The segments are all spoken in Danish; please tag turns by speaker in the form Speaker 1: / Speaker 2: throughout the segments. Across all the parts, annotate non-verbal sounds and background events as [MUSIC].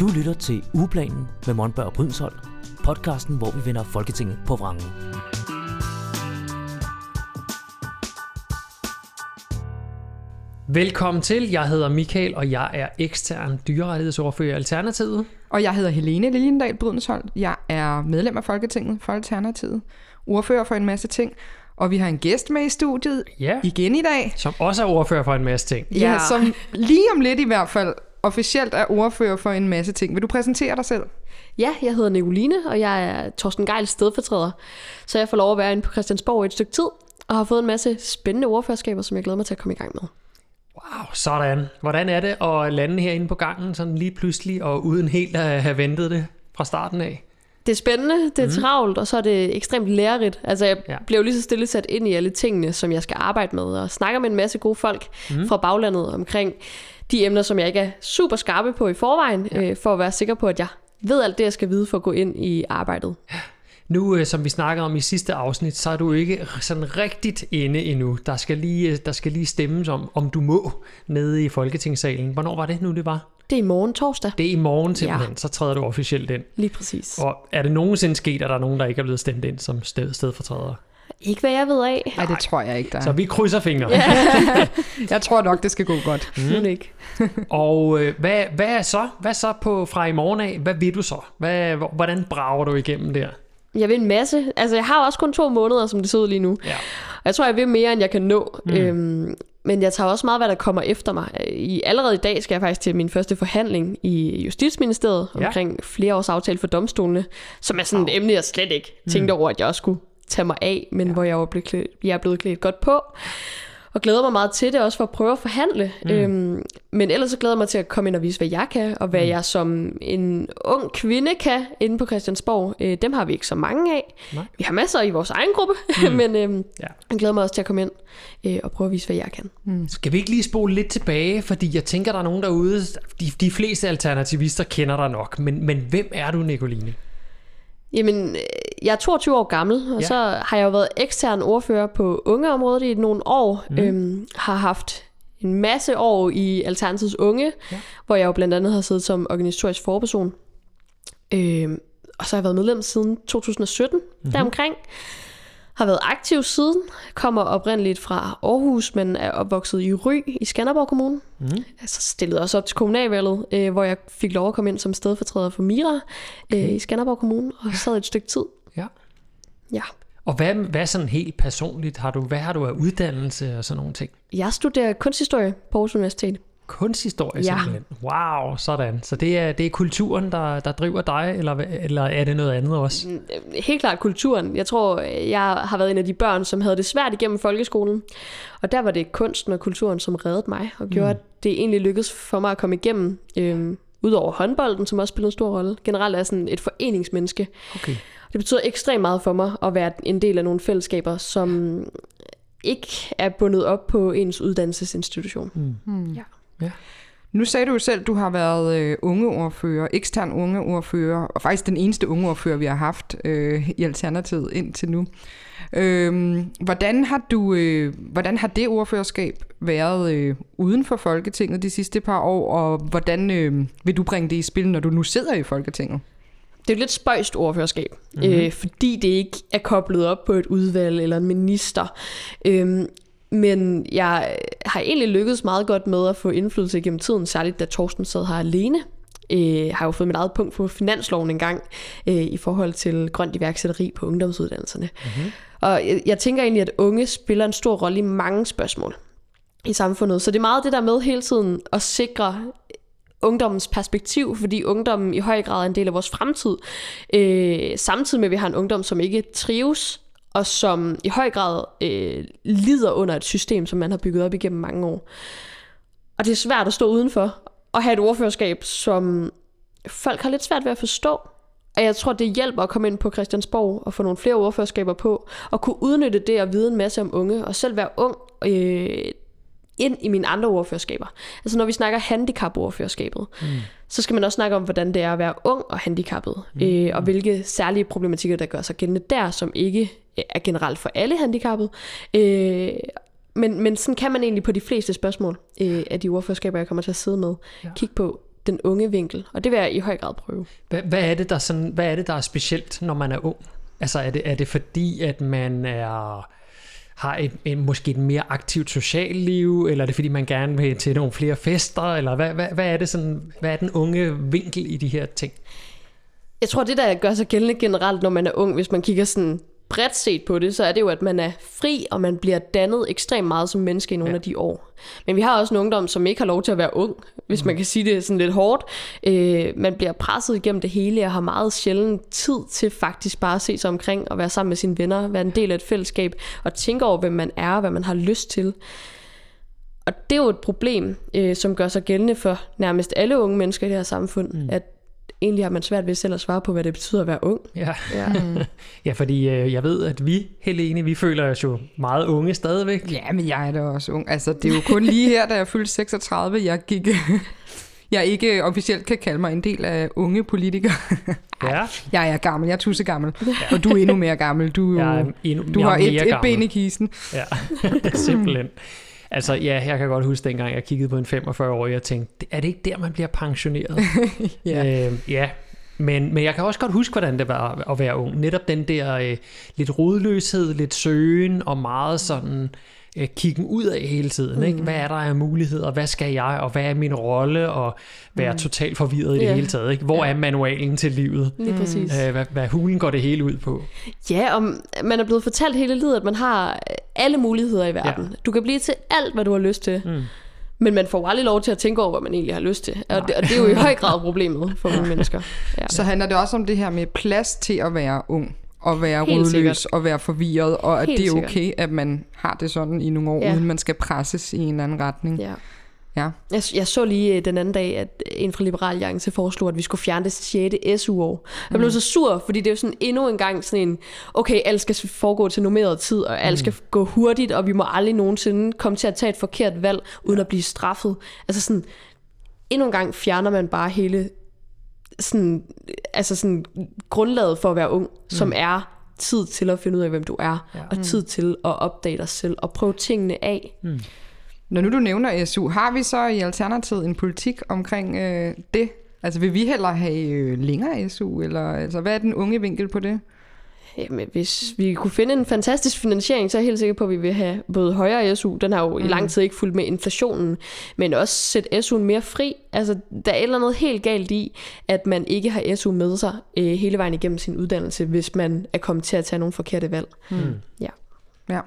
Speaker 1: Du lytter til Ugeplanen med Monberg og Brydensholt, podcasten, hvor vi vender Folketinget på vrangen.
Speaker 2: Velkommen til. Jeg hedder Michael, og jeg er ekstern dyrerettighedsordfører i Alternativet.
Speaker 3: Og jeg hedder Helene Liliendal Brydensholt. Jeg er medlem af Folketinget for Alternativet. Ordfører for en masse ting. Og vi har en gæst med i studiet
Speaker 2: Ja.
Speaker 3: igen i dag.
Speaker 2: Som også er ordfører for en masse ting.
Speaker 3: Ja. ja, som lige om lidt i hvert fald officielt er ordfører for en masse ting. Vil du præsentere dig selv?
Speaker 4: Ja, jeg hedder Nicoline, og jeg er Torsten Geils stedfortræder. Så jeg får lov at være inde på Christiansborg i et stykke tid, og har fået en masse spændende ordførerskaber, som jeg glæder mig til at komme i gang med.
Speaker 2: Wow, sådan. Hvordan er det at lande herinde på gangen sådan lige pludselig, og uden helt at have ventet det fra starten af?
Speaker 4: Det er spændende, det er mm. travlt, og så er det ekstremt lærerigt. Altså, jeg
Speaker 2: Ja.
Speaker 4: ja. blev lige så stille sat ind i alle tingene, som jeg skal arbejde med, og snakker med en masse gode folk mm. fra baglandet omkring de emner, som jeg ikke er super skarpe på i forvejen, ja. øh, for at være sikker på, at jeg ved alt det, jeg skal vide for at gå ind i arbejdet.
Speaker 2: Nu, øh, som vi snakker om i sidste afsnit, så er du ikke sådan rigtigt inde endnu. Der skal lige, øh, der skal lige stemmes om, om du må nede i Folketingssalen. Hvornår var det nu, det var?
Speaker 4: Det er i morgen torsdag.
Speaker 2: Det er i morgen simpelthen, ja. så træder du officielt ind.
Speaker 4: Lige præcis.
Speaker 2: Og er det nogensinde sket, at der er nogen, der ikke er blevet stemt ind som sted, stedfortræder?
Speaker 4: Ikke hvad jeg ved af.
Speaker 3: Nej, det tror jeg ikke, der
Speaker 2: Så vi krydser fingre. Ja. [LAUGHS]
Speaker 3: Jeg tror nok, det skal gå godt.
Speaker 4: Mm. ikke. [LAUGHS]
Speaker 2: Og øh, hvad, hvad er så? Hvad så på fra i morgen af? Hvad vil du så? Hvad, hvor- hvordan brager du igennem der?
Speaker 4: Jeg vil en masse. Altså, jeg har også kun to måneder, som det ser ud lige nu.
Speaker 2: Ja.
Speaker 4: Og jeg tror, jeg vil mere, end jeg kan nå. Mm. Øhm, men jeg tager også meget, hvad der kommer efter mig. I, allerede i dag skal jeg faktisk til min første forhandling i Justitsministeriet
Speaker 2: Ja.
Speaker 4: omkring flere års aftale for domstolene, som er sådan et emne, jeg slet ikke tænkte over, at jeg også skulle tage mig af, men ja. hvor jeg, var blevet klædt, jeg er blevet klædt godt på. Og glæder mig meget til det, også for at prøve at forhandle. Mm. Øhm, men ellers så glæder jeg mig til at komme ind og vise, hvad jeg kan, og hvad mm. jeg som en ung kvinde kan inde på Christiansborg. Øh, dem har vi ikke så mange af.
Speaker 2: Nej.
Speaker 4: Vi har masser i vores egen gruppe, mm. [LAUGHS] men øhm,
Speaker 2: Ja.
Speaker 4: jeg glæder mig også til at komme ind øh, og prøve at vise, hvad jeg kan.
Speaker 2: Skal vi ikke lige spole lidt tilbage? Fordi jeg tænker, der er nogen derude, de, de fleste alternativister kender dig nok, men, men hvem er du, Nicoline?
Speaker 4: Jamen, jeg er 22 år gammel, og
Speaker 2: Ja.
Speaker 4: så har jeg jo været ekstern ordfører på ungeområdet i nogle år. Mm. Øhm, har haft en masse år i Alternativets Unge,
Speaker 2: Ja.
Speaker 4: hvor jeg jo blandt andet har siddet som organisatorisk forperson. Øhm, og så har jeg været medlem siden 2017, mm-hmm. deromkring. Har været aktiv siden, kommer oprindeligt fra Aarhus, men er opvokset i Ry i Skanderborg Kommune.
Speaker 2: Mm.
Speaker 4: Altså stillede også op til kommunalvalget, øh, hvor jeg fik lov at komme ind som stedfortræder for Mira øh, i Skanderborg Kommune, og sad et stykke tid.
Speaker 2: Ja.
Speaker 4: Ja.
Speaker 2: Og hvad, hvad sådan helt personligt har du? Hvad har du af uddannelse og sådan nogle ting?
Speaker 4: Jeg studerer kunsthistorie på Aarhus Universitet.
Speaker 2: Kunsthistorie
Speaker 4: Ja.
Speaker 2: simpelthen. Wow, sådan. Så det er, det er kulturen, der, der driver dig, eller, eller er det noget andet også?
Speaker 4: Øh, Helt klart kulturen. Jeg tror, jeg har været en af de børn, som havde det svært igennem folkeskolen. Og der var det kunsten og kulturen, som reddede mig, og gjorde, at det egentlig lykkedes for mig at komme igennem. Øhm, Udover håndbolden, som også spillede en stor rolle. Generelt er jeg sådan et foreningsmenneske.
Speaker 2: Okay.
Speaker 4: Det betyder ekstremt meget for mig at være en del af nogle fællesskaber, som ikke er bundet op på ens uddannelsesinstitution.
Speaker 2: Mm.
Speaker 4: Ja.
Speaker 3: Nu sagde du jo selv, at du har været øh, ungeordfører, ekstern ungeordfører, og faktisk den eneste ungeordfører, vi har haft øh, i Alternativet indtil nu. Øh, hvordan, har du, øh, hvordan har det ordførerskab været øh, uden for Folketinget de sidste par år, og hvordan øh, vil du bringe det i spil, når du nu sidder i Folketinget?
Speaker 4: Det er et lidt spøjst ordførerskab, mm-hmm. øh, fordi det ikke er koblet op på et udvalg eller en minister. Øhm, men jeg har egentlig lykkedes meget godt med at få indflydelse gennem tiden, særligt da Torsten sad her alene. Øh, har jo fået mit eget punkt på finansloven en gang øh, i forhold til grønt iværksætteri på ungdomsuddannelserne. Mm-hmm. Og jeg, jeg tænker egentlig, at unge spiller en stor rolle i mange spørgsmål i samfundet. Så det er meget det der med hele tiden at sikre ungdommens perspektiv, fordi ungdommen i høj grad er en del af vores fremtid. Øh, samtidig med, at vi har en ungdom, som ikke trives, og som i høj grad øh, lider under et system, som man har bygget op igennem mange år. Og det er svært at stå udenfor og have et ordførerskab, som folk har lidt svært ved at forstå. Og jeg tror, det hjælper at komme ind på Christiansborg og få nogle flere ordførerskaber på, og kunne udnytte det og vide en masse om unge, og selv være ung øh, ind i mine andre ordførerskaber. Altså når vi snakker handicapordførerskabet, mm. så skal man også snakke om, hvordan det er at være ung og handicappet, mm. øh, og hvilke særlige problematikker, der gør sig gældende der, som ikke er generelt for alle handicappede. Øh, men, men sådan kan man egentlig på de fleste spørgsmål øh, af de ordførerskaber, jeg kommer til at sidde med, ja. kigge på, den unge vinkel, og det vil jeg i høj grad prøve.
Speaker 2: Hvad, hvad, er det, der sådan, hvad er det, der er specielt, når man er ung? Altså er det, er det fordi, at man er har et, et, måske et mere aktivt socialt liv, eller er det fordi, man gerne vil til nogle flere fester, eller hvad, hvad, hvad, er, det sådan, hvad er den unge vinkel i de her ting?
Speaker 4: Jeg tror, det der gør sig gældende generelt, når man er ung, hvis man kigger sådan bredt set på det, så er det jo, at man er fri, og man bliver dannet ekstremt meget som menneske i nogle ja. af de år. Men vi har også en ungdom, som ikke har lov til at være ung, hvis mm. man kan sige det sådan lidt hårdt. Øh, man bliver presset igennem det hele, og har meget sjældent tid til faktisk bare at se sig omkring, og være sammen med sine venner, være en del af et fællesskab, og tænke over, hvem man er, og hvad man har lyst til. Og det er jo et problem, øh, som gør sig gældende for nærmest alle unge mennesker i det her samfund, mm. at egentlig har man svært ved selv at svare på, hvad det betyder at være ung.
Speaker 2: Ja, ja. [LAUGHS] ja fordi øh, jeg ved, at vi, Helene, vi føler os jo meget unge stadigvæk.
Speaker 3: Ja, men jeg er da også ung. Altså, det er jo kun lige her, da jeg fyldte 36, jeg gik... [LAUGHS] jeg ikke officielt kan kalde mig en del af unge politikere. [LAUGHS]
Speaker 2: ja.
Speaker 3: Jeg er gammel, jeg er tusse gammel. Ja. Og du er endnu mere gammel. Du,
Speaker 2: jeg er endnu,
Speaker 3: du
Speaker 2: jeg
Speaker 3: har
Speaker 2: et,
Speaker 3: et ben i kisten.
Speaker 2: Ja, simpelthen. Altså ja, jeg kan godt huske dengang, jeg kiggede på en 45-årig og tænkte, er det ikke der, man bliver pensioneret? [LAUGHS] ja. Øh, ja, men, men jeg kan også godt huske, hvordan det var at være ung. Netop den der øh, lidt rodløshed, lidt søgen og meget sådan øh, kiggen ud af hele tiden. Ikke? Mm. Hvad er der af muligheder? Hvad skal jeg? Og hvad er min rolle? Og være mm. totalt forvirret i det yeah. hele taget. Ikke? Hvor er manualen til livet?
Speaker 4: Lige præcis.
Speaker 2: Øh, hvad, hvad hulen går det hele ud på?
Speaker 4: Ja, og man er blevet fortalt hele livet, at man har alle muligheder i verden. Ja. Du kan blive til alt, hvad du har lyst til. Mm. Men man får aldrig lov til at tænke over, hvad man egentlig har lyst til. Og det, og det er jo i høj grad problemet for nogle [LAUGHS] mennesker.
Speaker 3: Ja. Så handler det også om det her med plads til at være ung og være Helt rodløs sikkert. og være forvirret, og at Helt det er okay, sikkert. at man har det sådan i nogle år, ja. uden man skal presses i en eller anden retning.
Speaker 4: Ja.
Speaker 3: Ja.
Speaker 4: Jeg, jeg så lige øh, den anden dag, at en fra Liberal Alliance foreslog, at vi skulle fjerne det 6. SU-år. Jeg blev mm. så sur, fordi det er jo sådan endnu en gang sådan en, okay, alt skal foregå til normeret tid, og alt mm. skal gå hurtigt, og vi må aldrig nogensinde komme til at tage et forkert valg, uden at blive straffet. Altså sådan, endnu en gang fjerner man bare hele sådan, altså sådan grundlaget for at være ung, mm. som er tid til at finde ud af, hvem du er, ja. og tid til at opdage dig selv, og prøve tingene af. Mm.
Speaker 3: Når nu du nævner SU, har vi så i Alternativet en politik omkring øh, det? Altså vil vi heller have øh, længere SU, eller altså, hvad er den unge vinkel på det?
Speaker 4: Jamen, hvis vi kunne finde en fantastisk finansiering, så er jeg helt sikker på, at vi vil have både højere SU, den har jo mm. i lang tid ikke fulgt med inflationen, men også sætte SU'en mere fri. Altså, der er et eller andet helt galt i, at man ikke har SU med sig øh, hele vejen igennem sin uddannelse, hvis man er kommet til at tage nogle forkerte valg. Mm. Ja.
Speaker 3: Ja.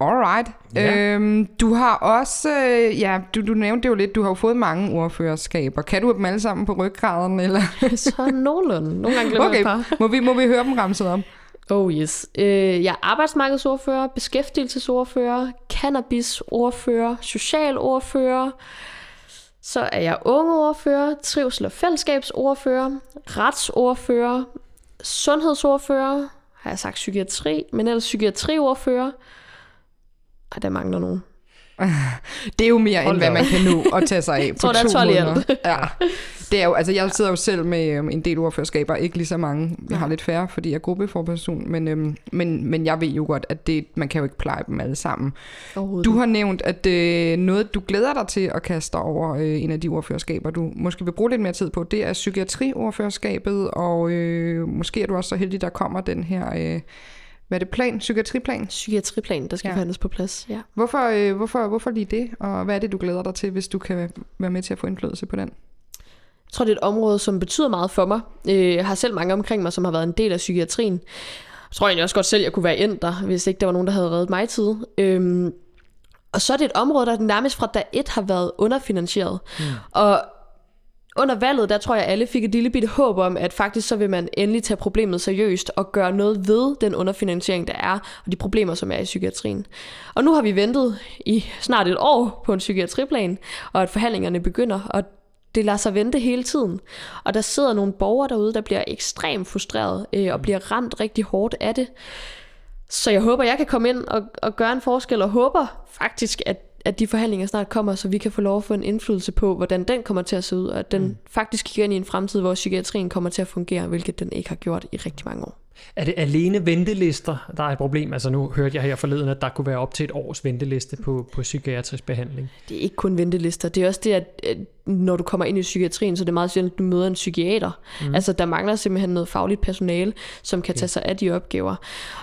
Speaker 3: Alright. Ja. Øhm, du har også, øh, ja, du, du nævnte det jo lidt, du har jo fået mange ordførerskaber. Kan du dem alle sammen på ryggraden? [LAUGHS] Eller?
Speaker 4: Så nogenlunde. Nogle gange glemmer okay. jeg et par.
Speaker 3: Må vi, må vi høre dem ramset om?
Speaker 4: Oh yes. Øh, jeg er arbejdsmarkedsordfører, beskæftigelsesordfører, cannabisordfører, socialordfører. Så er jeg ungeordfører, trivsel- og fællesskabsordfører, retsordfører, sundhedsordfører, har jeg sagt psykiatri, men ellers psykiatriordfører, ej, der mangler nogen.
Speaker 3: det er jo mere, Hold end hvad man kan nå at tage sig af på
Speaker 4: tror, to måneder.
Speaker 3: Ja. Det er jo, altså jeg sidder jo selv med øhm, en del ordførerskaber, ikke lige så mange. Jeg har lidt færre, fordi jeg er gruppeforperson, men, øhm, men, men jeg ved jo godt, at det, man kan jo ikke pleje dem alle sammen. Du har nævnt, at øh, noget, du glæder dig til at kaste over øh, en af de ordførerskaber, du måske vil bruge lidt mere tid på, det er psykiatriordførerskabet, og øh, måske er du også så heldig, der kommer den her... Øh, hvad er det, plan? Psykiatriplan?
Speaker 4: Psykiatriplan, der skal ja. forhandles på plads, ja.
Speaker 3: Hvorfor, øh, hvorfor, hvorfor lige det, og hvad er det, du glæder dig til, hvis du kan være med til at få indflydelse på den?
Speaker 4: Jeg tror, det er et område, som betyder meget for mig. Øh, jeg har selv mange omkring mig, som har været en del af psykiatrien. Jeg tror egentlig også godt selv, jeg kunne være endt der, hvis ikke der var nogen, der havde reddet mig tid. Øhm, og så er det et område, der nærmest fra dag et har været underfinansieret. Mm. Og under valget, der tror jeg, alle fik et lille bitte håb om, at faktisk så vil man endelig tage problemet seriøst og gøre noget ved den underfinansiering, der er, og de problemer, som er i psykiatrien. Og nu har vi ventet i snart et år på en psykiatriplan, og at forhandlingerne begynder, og det lader sig vente hele tiden. Og der sidder nogle borgere derude, der bliver ekstremt frustreret øh, og bliver ramt rigtig hårdt af det. Så jeg håber, jeg kan komme ind og, og gøre en forskel, og håber faktisk, at at de forhandlinger snart kommer, så vi kan få lov at få en indflydelse på, hvordan den kommer til at se ud, og at den mm. faktisk kigger ind i en fremtid, hvor psykiatrien kommer til at fungere, hvilket den ikke har gjort i rigtig mange år.
Speaker 2: Er det alene ventelister, der er et problem? Altså nu hørte jeg her forleden, at der kunne være op til et års venteliste på, på psykiatrisk behandling.
Speaker 4: Det er ikke kun ventelister. Det er også det, at når du kommer ind i psykiatrien, så er det meget sjældent, at du møder en psykiater. Mm. Altså, der mangler simpelthen noget fagligt personale, som kan tage sig af de opgaver.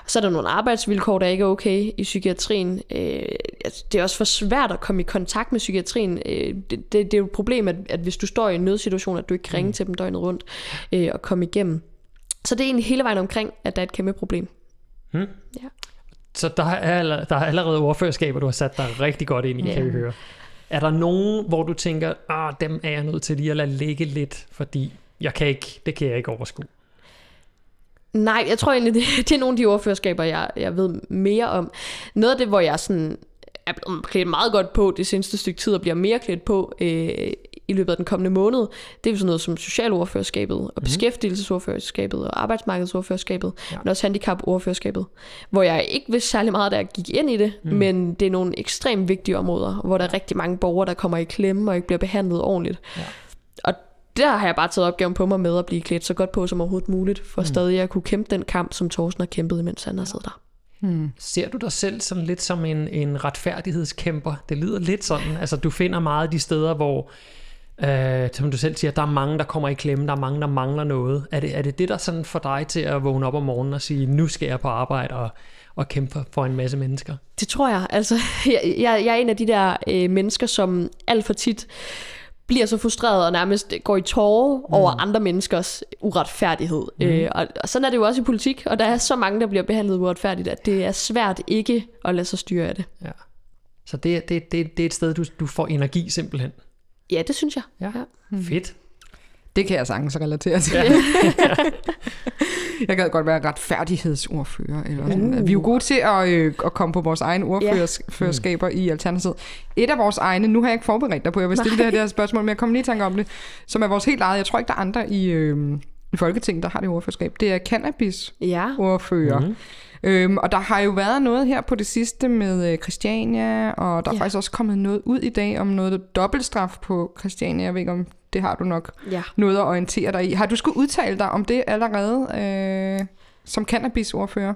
Speaker 4: Så er der nogle arbejdsvilkår, der ikke er okay i psykiatrien. Øh, altså, det er også for svært at komme i kontakt med psykiatrien. Øh, det, det, det er jo et problem, at, at hvis du står i en nødsituation, at du ikke kan ringe mm. til dem døgnet rundt øh, og komme igennem. Så det er egentlig hele vejen omkring, at der er et kæmpe problem.
Speaker 2: Hmm.
Speaker 4: Ja.
Speaker 2: Så der er, der er allerede ordførerskaber, du har sat dig rigtig godt ind i, kan vi høre. Er der nogen, hvor du tænker, ah, dem er jeg nødt til lige at lade ligge lidt, fordi jeg kan ikke, det kan jeg ikke overskue.
Speaker 4: Nej, jeg tror egentlig, [LAUGHS] det, det er nogle af de ordførerskaber, jeg, jeg ved mere om. Noget af det, hvor jeg sådan er blevet klædt meget godt på det seneste stykke tid, og bliver mere klædt på øh, i løbet af den kommende måned, det er jo sådan noget som socialordførerskabet, og
Speaker 2: Mhm.
Speaker 4: beskæftigelsesordførerskabet, og arbejdsmarkedsordførerskabet,
Speaker 2: Ja.
Speaker 4: men også handicapordførerskabet, hvor jeg ikke vidste særlig meget, jeg gik ind i det,
Speaker 2: Mm.
Speaker 4: mm. men det er nogle ekstremt vigtige områder, hvor der er rigtig mange borgere, der kommer i klemme og ikke bliver behandlet ordentligt.
Speaker 2: Ja.
Speaker 4: Og der har jeg bare taget opgaven på mig med at blive klædt så godt på som overhovedet muligt, for mm. stadig at kunne kæmpe den kamp, som Thorsten har kæmpet, imens han har siddet der.
Speaker 3: Hmm.
Speaker 2: Ser du dig selv sådan lidt som en, en retfærdighedskæmper? Det lyder lidt sådan. Altså, du finder meget de steder, hvor, øh, som du selv siger, der er mange, der kommer i klemme, der er mange, der mangler noget. Er det, er det det, der sådan får dig til at vågne op om morgenen og sige, nu skal jeg på arbejde og, og kæmpe for en masse mennesker?
Speaker 4: Det tror jeg. Altså, [LAUGHS] jeg, jeg, er en af de der øh, mennesker, som alt for tit bliver så frustreret og nærmest går i tårer mm. over andre menneskers uretfærdighed. Mm. Øh, og, og sådan er det jo også i politik, og der er så mange, der bliver behandlet uretfærdigt, at det er svært ikke at lade sig styre af det.
Speaker 2: Ja. Så det, det, det, det er et sted, du, du får energi simpelthen.
Speaker 4: Ja, det synes jeg.
Speaker 2: Ja. Mm. Fedt.
Speaker 3: Det kan jeg sagtens relatere til.
Speaker 2: Ja. [LAUGHS] [LAUGHS]
Speaker 3: jeg gad godt være retfærdighedsordfører. Eller sådan. Uh. Vi er jo gode til at, øh, at komme på vores egne ordførerskaber i Alternativet. Et af vores egne, nu har jeg ikke forberedt dig på, jeg vil stille det her, det her spørgsmål, men jeg kommer lige i tanke om det, som er vores helt eget. Jeg tror ikke, der er andre i, øh, i Folketinget, der har det ordførerskab. Det er cannabis
Speaker 4: Ja.
Speaker 3: ordfører. Mm. Øhm, og der har jo været noget her på det sidste med øh, Christiania, og der er
Speaker 4: Ja.
Speaker 3: faktisk også kommet noget ud i dag om noget dobbeltstraf på Christiania. Jeg ved ikke, om det har du nok
Speaker 4: ja.
Speaker 3: noget at orientere dig i. Har du skulle udtale dig om det allerede øh, som cannabisordfører?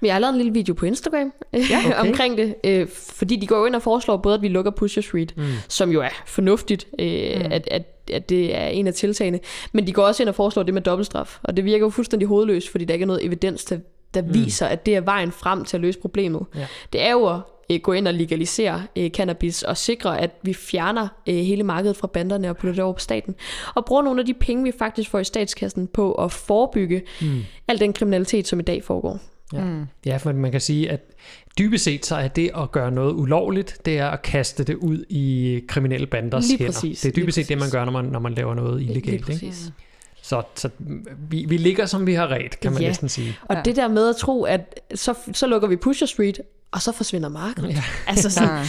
Speaker 4: Men jeg har lavet en lille video på Instagram ja,
Speaker 3: okay.
Speaker 4: omkring det, øh, fordi de går ind og foreslår både, at vi lukker Pusher Street, mm. som jo er fornuftigt, øh, mm. at, at, at det er en af tiltagene, men de går også ind og foreslår det med dobbeltstraf, og det virker jo fuldstændig hovedløst, fordi der ikke er noget evidens, der, der mm. viser, at det er vejen frem til at løse problemet.
Speaker 2: Ja.
Speaker 4: Det er jo at øh, gå ind og legalisere øh, cannabis og sikre, at vi fjerner øh, hele markedet fra banderne og putter det over på staten. Og bruger nogle af de penge, vi faktisk får i statskassen på at forebygge mm. al den kriminalitet, som i dag foregår.
Speaker 2: Ja. Mm. ja, for man kan sige, at dybest set så er det at gøre noget ulovligt, det er at kaste det ud i kriminelle banders
Speaker 4: Lige
Speaker 2: hænder.
Speaker 4: præcis,
Speaker 2: det er dybest
Speaker 4: lige
Speaker 2: set det, man gør, når man, når man laver noget
Speaker 4: Lige
Speaker 2: illegalt. Ikke? Så, så vi, vi ligger, som vi har ret, kan man
Speaker 4: Ja.
Speaker 2: næsten sige.
Speaker 4: Og
Speaker 3: ja.
Speaker 4: det der med at tro, at så, så lukker vi Pusher Street, og så forsvinder markedet.
Speaker 2: Ja.
Speaker 4: Altså sådan,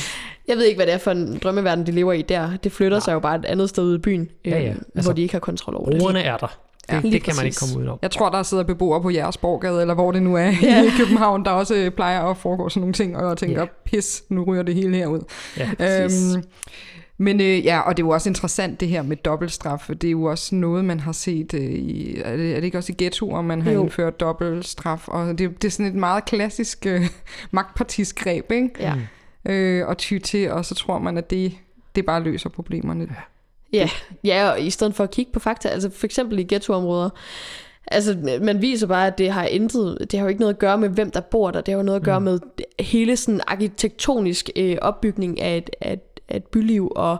Speaker 4: jeg ved ikke, hvad det er for en drømmeverden, de lever i der. Det flytter
Speaker 2: Nej.
Speaker 4: sig jo bare et andet sted ud i byen,
Speaker 2: Ja, ja.
Speaker 4: øh,
Speaker 2: Altså,
Speaker 4: hvor de ikke har kontrol over det.
Speaker 2: Brugerne er der.
Speaker 3: Ja,
Speaker 2: Det, det kan man ikke komme ud om.
Speaker 3: Jeg tror, der sidder beboere på Jægersborgade, eller hvor det nu er
Speaker 4: Ja.
Speaker 3: i København, der også øh, plejer at foregå sådan nogle ting, og tænker,
Speaker 2: Ja.
Speaker 3: pis, nu ryger det hele herud.
Speaker 2: Ja.
Speaker 3: Øhm, men øh, ja, og det er jo også interessant det her med dobbeltstraf, for det er jo også noget, man har set øh, i, er det, er det ikke også i ghettoer, man har jo. Indført dobbeltstraf, og det, det er sådan et meget klassisk øh, [LAUGHS] magtpartisgreb, ikke?
Speaker 4: Ja.
Speaker 2: Mm.
Speaker 3: Øh, at ty til, og så tror man, at det, det bare løser problemerne.
Speaker 4: Ja, ja, og i stedet for at kigge på fakta, altså for eksempel i ghettoområder, altså man viser bare, at det har intet, det har jo ikke noget at gøre med, hvem der bor der, det har jo noget at gøre
Speaker 2: Mm.
Speaker 4: med hele sådan arkitektonisk øh, opbygning af et, af, et, af et byliv, og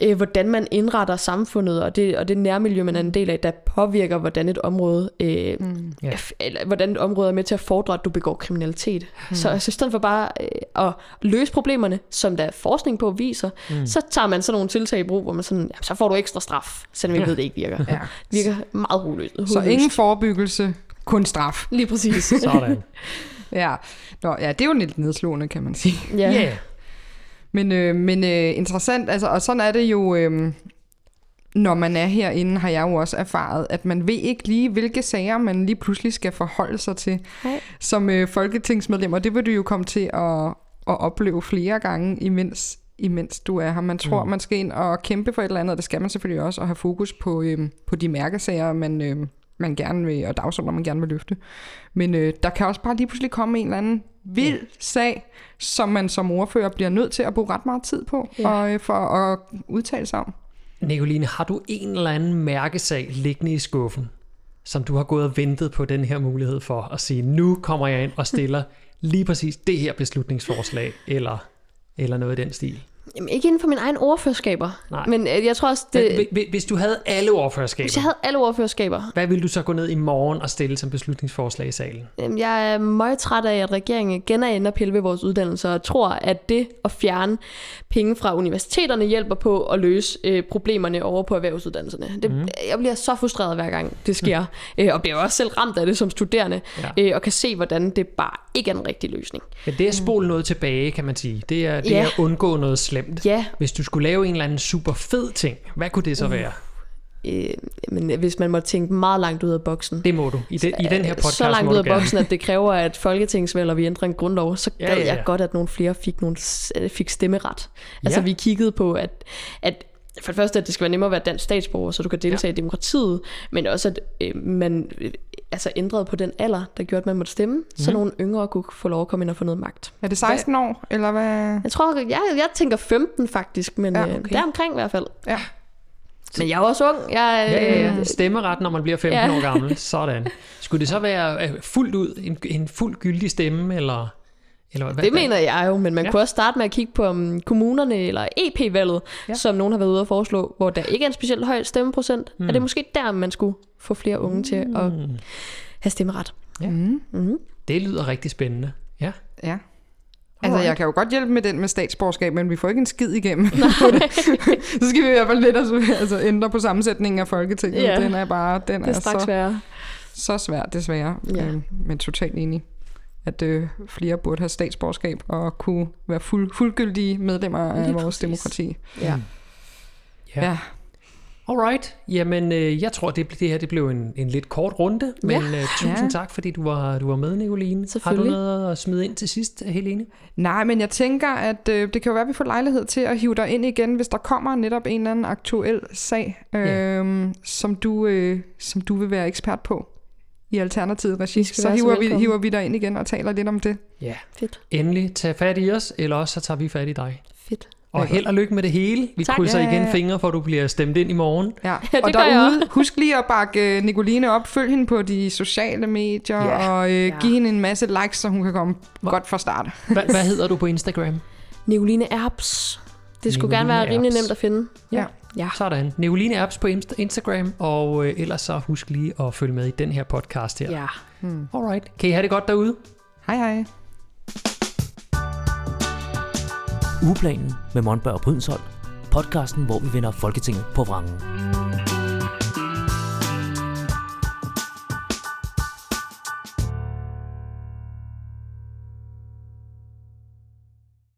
Speaker 4: øh, hvordan man indretter samfundet, og det, og det nærmiljø, man er en del af, der påvirker, hvordan et område, øh,
Speaker 3: Mm.
Speaker 2: Ja.
Speaker 4: eller, hvordan et område er med til at fordre, at du begår kriminalitet. Mm. Så altså, i stedet for bare øh, at løse problemerne, som der er forskning på viser, mm. så tager man sådan nogle tiltag i brug, hvor man sådan, ja, så får du ekstra straf, selvom vi
Speaker 2: Ja.
Speaker 4: ved, det ikke virker.
Speaker 3: Ja.
Speaker 4: Det virker meget hovedløst.
Speaker 3: Så ingen forebyggelse, kun straf.
Speaker 4: Lige præcis.
Speaker 2: Sådan. [LAUGHS]
Speaker 3: Ja. Nå, ja, det er jo lidt nedslående, kan man sige.
Speaker 4: ja.
Speaker 2: Ja. Yeah.
Speaker 3: Men, øh, men øh, interessant, altså, og sådan er det jo, øh, når man er herinde, har jeg jo også erfaret, at man ved ikke lige, hvilke sager man lige pludselig skal forholde sig til
Speaker 4: Nej.
Speaker 3: som øh, folketingsmedlem, og det vil du jo komme til at, at opleve flere gange, imens, imens du er her. Man tror,
Speaker 2: Mm.
Speaker 3: man skal ind og kæmpe for et eller andet, og det skal man selvfølgelig også, og have fokus på, øh, på de mærkesager, man, øh, man gerne vil, og dagsordner, man gerne vil løfte. Men øh, der kan også bare lige pludselig komme en eller anden vild sag, som man som ordfører bliver nødt til at bruge ret meget tid på,
Speaker 4: Ja.
Speaker 3: og, øh, for at udtale sig om.
Speaker 2: Nicoline, har du en eller anden mærkesag liggende i skuffen, som du har gået og ventet på den her mulighed for at sige, nu kommer jeg ind og stiller lige præcis det her beslutningsforslag, eller, eller noget i den stil?
Speaker 4: Jamen, ikke inden for mine egne ordførerskaber.
Speaker 2: Nej.
Speaker 4: Men øh, jeg tror også, det.
Speaker 2: Hvis, hvis du havde alle ordførerskaber,
Speaker 4: hvis jeg havde alle ordførerskaber,
Speaker 2: hvad ville du så gå ned i morgen og stille som beslutningsforslag i salen?
Speaker 4: Jamen, Jeg er meget træt af, at regeringen igen er inde og pille ved vores uddannelser, og tror, at det at fjerne penge fra universiteterne hjælper på at løse øh, problemerne over på erhvervsuddannelserne. Det, mm. Jeg bliver så frustreret hver gang det sker, mm. øh, og bliver også selv ramt af det som studerende,
Speaker 2: ja.
Speaker 4: øh, og kan se, hvordan det bare ikke er en rigtig løsning.
Speaker 2: Men det er at spole noget tilbage, kan man sige. Det er, det
Speaker 4: Ja.
Speaker 2: er at undgå noget slemt.
Speaker 4: Ja,
Speaker 2: Hvis du skulle lave en eller anden super fed ting, hvad kunne det så være?
Speaker 4: øh, men hvis man må tænke meget langt ud af boksen,
Speaker 2: Det må du. I, de, i den her podcast
Speaker 4: så langt
Speaker 2: må
Speaker 4: ud af boksen, at det kræver, at folketingsvalg, og vi ændrer en grundlov, så
Speaker 2: Ja,
Speaker 4: gad
Speaker 2: ja, ja.
Speaker 4: jeg godt, at nogle flere fik, nogle, øh, fik stemmeret. Altså
Speaker 2: Ja.
Speaker 4: vi kiggede på, at, at for det første, at det skal være nemmere at være dansk statsborger, så du kan deltage ja. i demokratiet, men også, at øh, man øh, altså ændrede på den alder, der gjorde, at man måtte stemme, mm. så nogle yngre kunne få lov at komme ind og få noget magt.
Speaker 3: Er det 16 år, eller hvad?
Speaker 4: Jeg tror, jeg, jeg tænker 15 faktisk, men
Speaker 3: Ja,
Speaker 4: ja,
Speaker 3: okay.
Speaker 4: der omkring i hvert fald.
Speaker 3: Ja.
Speaker 4: Men jeg er også ung. Jeg,
Speaker 2: Ja, ja,
Speaker 4: øh,
Speaker 2: ja. Stemmeret, når man bliver 15
Speaker 4: Ja.
Speaker 2: år gammel. Sådan. Skulle det så være øh, fuldt ud en, en fuld gyldig stemme, eller, eller hvad?
Speaker 4: Det mener jeg jo, men man
Speaker 2: Ja.
Speaker 4: kunne også starte med at kigge på um, kommunerne eller EP-valget,
Speaker 2: Ja.
Speaker 4: som nogen har været ude at foreslå, hvor der ikke er en specielt høj stemmeprocent. Mm. Er det måske der, man skulle få flere unge til at
Speaker 2: Mm,
Speaker 4: have stemmeret?
Speaker 2: Ja.
Speaker 3: Mm.
Speaker 4: Mm.
Speaker 2: det lyder rigtig spændende. Ja.
Speaker 3: Ja. Altså, jeg kan jo godt hjælpe med den med statsborgerskab, men vi får ikke en skid igennem. [LAUGHS] [LAUGHS] så skal vi i hvert fald lidt altså, ændre på sammensætningen af Folketinget.
Speaker 4: Ja.
Speaker 3: Den er bare den
Speaker 4: Det er
Speaker 3: er så,
Speaker 4: værre.
Speaker 3: så svær, desværre.
Speaker 4: Ja.
Speaker 3: Øh, men totalt enig at øh, flere burde have statsborgerskab og kunne være fuld, fuldgyldige medlemmer af
Speaker 4: Lige
Speaker 3: vores
Speaker 4: præcis.
Speaker 3: demokrati.
Speaker 4: Ja.
Speaker 2: Ja.
Speaker 3: Ja.
Speaker 2: Alright. Jamen, øh, jeg tror, det, det her det blev en, en lidt kort runde, men
Speaker 4: Ja.
Speaker 2: øh, tusind
Speaker 3: Ja.
Speaker 2: tak, fordi du var, du var med, Nicoline. Har du noget at smide ind til sidst, Helene?
Speaker 3: Nej, men jeg tænker, at øh, det kan jo være, at vi får lejlighed til at hive dig ind igen, hvis der kommer netop en eller anden aktuel sag, øh,
Speaker 2: Ja.
Speaker 3: som, du, øh, som du vil være ekspert på i Alternativet regi. Så
Speaker 4: være så
Speaker 3: hiver vi, hiver vi dig ind igen og taler lidt om det.
Speaker 2: Ja.
Speaker 4: Fedt.
Speaker 2: Endelig tag fat i os, eller også så tager vi fat i dig.
Speaker 4: Fedt.
Speaker 2: Og
Speaker 3: Ja.
Speaker 2: held og lykke med det hele. Vi
Speaker 4: Tak.
Speaker 2: krydser
Speaker 3: Ja, ja,
Speaker 2: igen
Speaker 3: ja.
Speaker 2: fingre for, at du bliver stemt ind i morgen.
Speaker 3: Ja,
Speaker 4: det
Speaker 3: og derude, [LAUGHS] husk lige at bakke øh, Nicoline op. Følg hende på de sociale medier,
Speaker 2: Ja.
Speaker 3: og øh,
Speaker 4: Ja.
Speaker 3: giv hende en masse likes, så hun kan komme
Speaker 2: Hvor-
Speaker 3: godt fra start.
Speaker 2: Hva, hvad hedder du på Instagram?
Speaker 4: Nicoline Erbs. Det skulle gerne
Speaker 2: Nicoline
Speaker 4: være rimelig
Speaker 2: Erbs.
Speaker 4: nemt at finde.
Speaker 3: Ja.
Speaker 4: Ja.
Speaker 2: Sådan. Nicoline Erbs på Insta- Instagram, og øh, ellers så husk lige at følge med i den her podcast her.
Speaker 4: Ja.
Speaker 3: Hmm.
Speaker 2: Alright. Kan I have det godt derude?
Speaker 3: Hej hej.
Speaker 1: Ugeplanen med Monberg og Brydensholt. Podcasten, hvor vi vender Folketinget på vrangen.